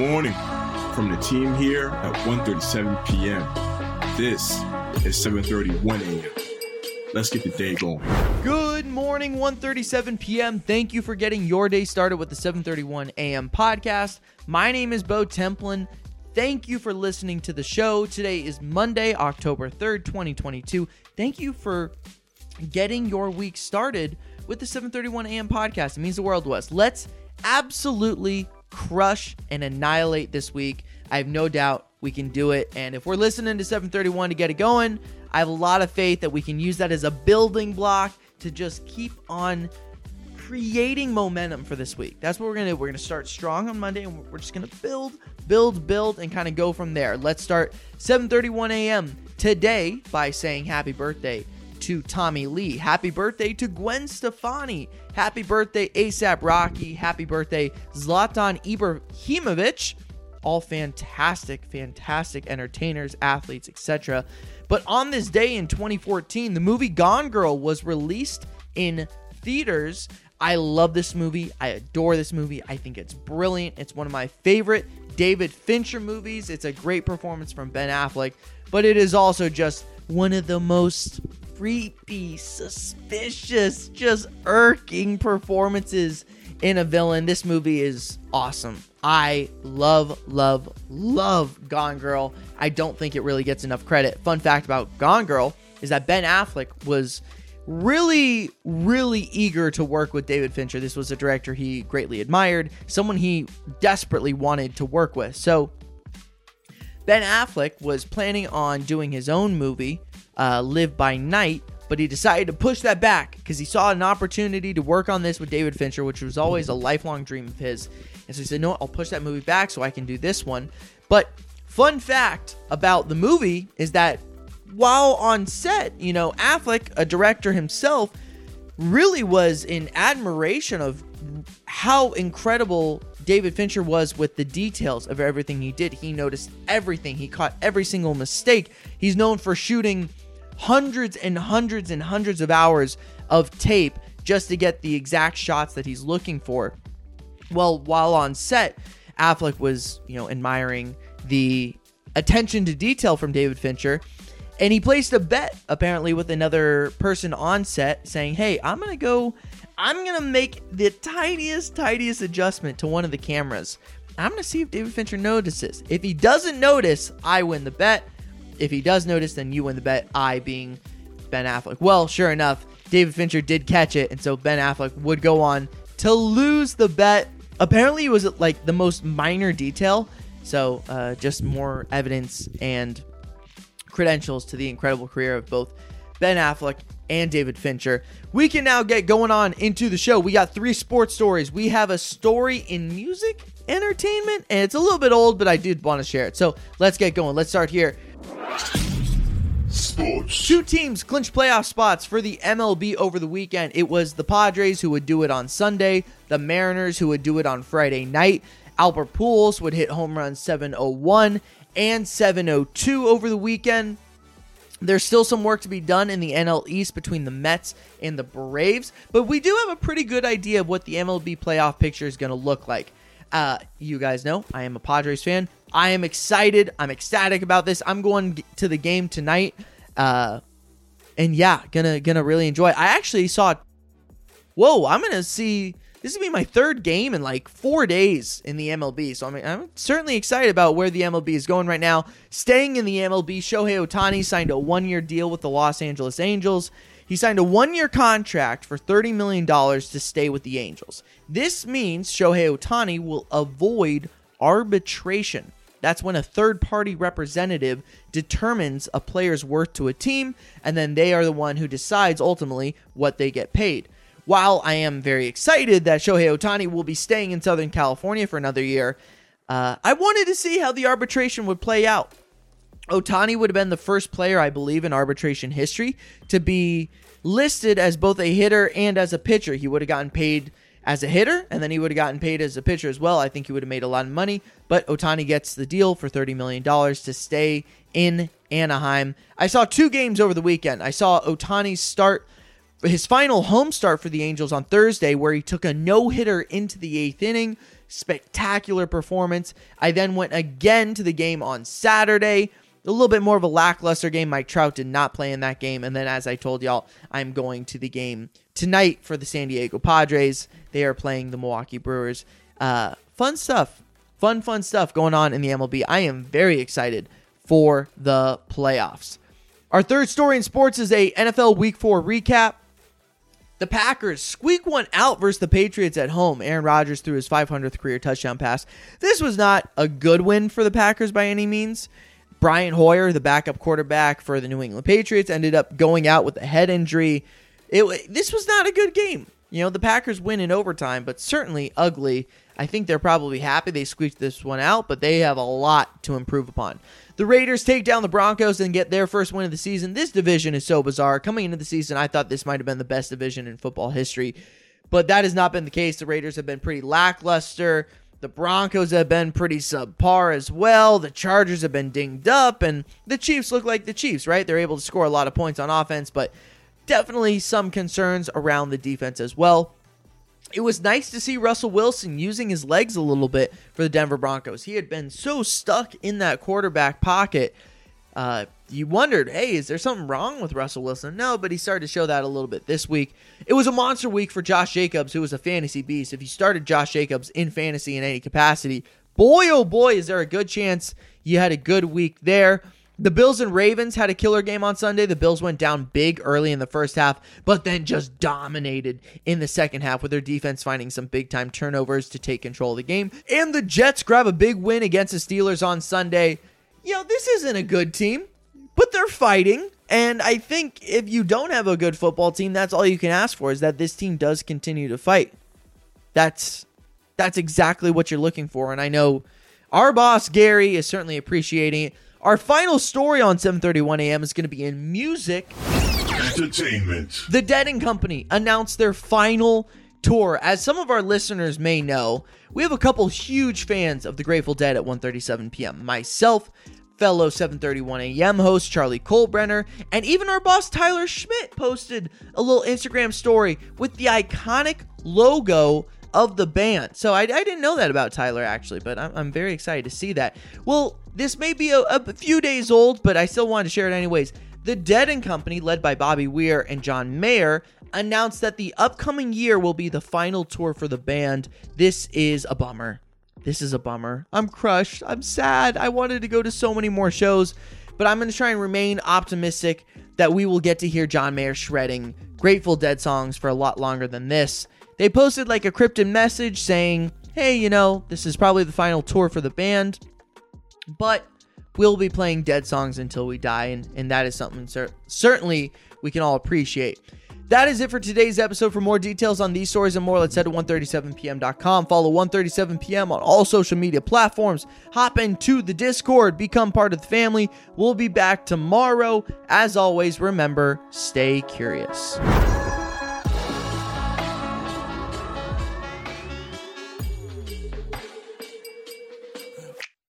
morning from the team here at 1:37 p.m. This is 7:31 a.m. Let's get the day going. Good morning, 1:37 p.m. Thank you for getting your day started with the 7:31 a.m. podcast. My name is Bo Templin. Thank you for listening to the show. Today is Monday, October 3rd, 2022. Thank you for getting your week started with the 7:31 a.m. podcast. It means the world to us. Let's absolutely crush and annihilate this week. I have no doubt we can do it. And if we're listening to 731 to get it going, I have a lot of faith that we can use that as a building block to just keep on creating momentum for this week. That's what we're gonna do. We're gonna start strong on Monday, and we're just gonna build, build, build, and kind of go from there. Let's start 7:31 a.m. today by saying happy birthday to Tommy Lee. Happy birthday to Gwen Stefani. Happy birthday, ASAP Rocky. Happy birthday, Zlatan Ibrahimovic. All fantastic, fantastic entertainers, athletes, etc. But on this day in 2014, the movie Gone Girl was released in theaters. I love this movie. I adore this movie. I think it's brilliant. It's one of my favorite David Fincher movies. It's a great performance from Ben Affleck, but it is also just one of the most creepy, suspicious, just irking performances in a villain. This movie is awesome. I love, love, love Gone Girl. I don't think it really gets enough credit. Fun fact about Gone Girl is that Ben Affleck was really, really eager to work with David Fincher. This was a director he greatly admired, someone he desperately wanted to work with. So, Ben Affleck was planning on doing his own movie uh, Live by Night, but he decided to push that back because he saw an opportunity to work on this with David Fincher, which was always a lifelong dream of his. And so he said, No, I'll push that movie back so I can do this one. But fun fact about the movie is that while on set, you know, Affleck, a director himself, really was in admiration of how incredible David Fincher was with the details of everything he did. He noticed everything, he caught every single mistake. He's known for shooting hundreds and hundreds and hundreds of hours of tape just to get the exact shots that he's looking for. Well, while on set, Affleck was, you know, admiring the attention to detail from David Fincher. And he placed a bet apparently with another person on set saying, Hey, I'm going to go, I'm going to make the tiniest, tiniest adjustment to one of the cameras. I'm going to see if David Fincher notices. If he doesn't notice, I win the bet if he does notice, then you win the bet. I being Ben Affleck. Well, sure enough, David Fincher did catch it, and so Ben Affleck would go on to lose the bet. Apparently, it was like the most minor detail, so uh, just more evidence and credentials to the incredible career of both Ben Affleck and David Fincher. We can now get going on into the show. We got three sports stories. We have a story in music entertainment, and it's a little bit old, but I did want to share it. So let's get going. Let's start here Sports. Two teams clinched playoff spots for the MLB over the weekend. It was the Padres who would do it on Sunday, the Mariners who would do it on Friday night. Albert Pujols would hit home runs 701 and 702 over the weekend. There's still some work to be done in the NL East between the Mets and the Braves, but we do have a pretty good idea of what the MLB playoff picture is going to look like. Uh, you guys know I am a Padres fan. I am excited. I'm ecstatic about this. I'm going to the game tonight. Uh, and yeah, gonna gonna really enjoy. It. I actually saw. Whoa! I'm gonna see. This is be my third game in like four days in the MLB. So I'm, I'm certainly excited about where the MLB is going right now. Staying in the MLB, Shohei Ohtani signed a one-year deal with the Los Angeles Angels. He signed a one-year contract for $30 million to stay with the Angels. This means Shohei Ohtani will avoid arbitration. That's when a third party representative determines a player's worth to a team, and then they are the one who decides ultimately what they get paid. While I am very excited that Shohei Ohtani will be staying in Southern California for another year, uh, I wanted to see how the arbitration would play out. Ohtani would have been the first player, I believe, in arbitration history to be listed as both a hitter and as a pitcher. He would have gotten paid as a hitter, and then he would have gotten paid as a pitcher as well. I think he would have made a lot of money, but Ohtani gets the deal for $30 million to stay in Anaheim. I saw two games over the weekend. I saw Ohtani start his final home start for the Angels on Thursday, where he took a no hitter into the eighth inning, spectacular performance. I then went again to the game on Saturday. A little bit more of a lackluster game. Mike Trout did not play in that game. And then, as I told y'all, I'm going to the game tonight for the San Diego Padres. They are playing the Milwaukee Brewers. Uh, fun stuff. Fun, fun stuff going on in the MLB. I am very excited for the playoffs. Our third story in sports is a NFL Week 4 recap. The Packers squeak one out versus the Patriots at home. Aaron Rodgers threw his 500th career touchdown pass. This was not a good win for the Packers by any means. Brian Hoyer, the backup quarterback for the New England Patriots, ended up going out with a head injury. It this was not a good game. You know, the Packers win in overtime, but certainly ugly. I think they're probably happy they squeaked this one out, but they have a lot to improve upon. The Raiders take down the Broncos and get their first win of the season. This division is so bizarre. Coming into the season, I thought this might have been the best division in football history, but that has not been the case. The Raiders have been pretty lackluster. The Broncos have been pretty subpar as well. The Chargers have been dinged up, and the Chiefs look like the Chiefs, right? They're able to score a lot of points on offense, but definitely some concerns around the defense as well it was nice to see Russell Wilson using his legs a little bit for the Denver Broncos. He had been so stuck in that quarterback pocket. Uh, you wondered, hey, is there something wrong with Russell Wilson? No, but he started to show that a little bit this week. It was a monster week for Josh Jacobs, who was a fantasy beast. If you started Josh Jacobs in fantasy in any capacity, boy, oh boy, is there a good chance you had a good week there. The Bills and Ravens had a killer game on Sunday. The Bills went down big early in the first half, but then just dominated in the second half with their defense finding some big time turnovers to take control of the game. And the Jets grab a big win against the Steelers on Sunday. You know, this isn't a good team, but they're fighting. And I think if you don't have a good football team, that's all you can ask for is that this team does continue to fight. That's that's exactly what you're looking for. And I know our boss Gary is certainly appreciating it. Our final story on 7:31 a.m. is going to be in music. Entertainment. The Dead and Company announced their final tour. As some of our listeners may know, we have a couple huge fans of the Grateful Dead at 1:37 p.m. Myself, fellow 7:31 a.m. host Charlie Colebrenner, and even our boss Tyler Schmidt posted a little Instagram story with the iconic logo of the band. So I, I didn't know that about Tyler actually, but I'm, I'm very excited to see that. Well, this may be a, a few days old, but I still wanted to share it anyways. The Dead and Company, led by Bobby Weir and John Mayer, announced that the upcoming year will be the final tour for the band. This is a bummer. This is a bummer. I'm crushed. I'm sad. I wanted to go to so many more shows, but I'm going to try and remain optimistic that we will get to hear John Mayer shredding Grateful Dead songs for a lot longer than this. They posted like a cryptic message saying, hey, you know, this is probably the final tour for the band, but we'll be playing dead songs until we die, and, and that is something cer- certainly we can all appreciate. That is it for today's episode. For more details on these stories and more, let's head to 137pm.com. Follow 137pm on all social media platforms. Hop into the Discord, become part of the family. We'll be back tomorrow. As always, remember, stay curious.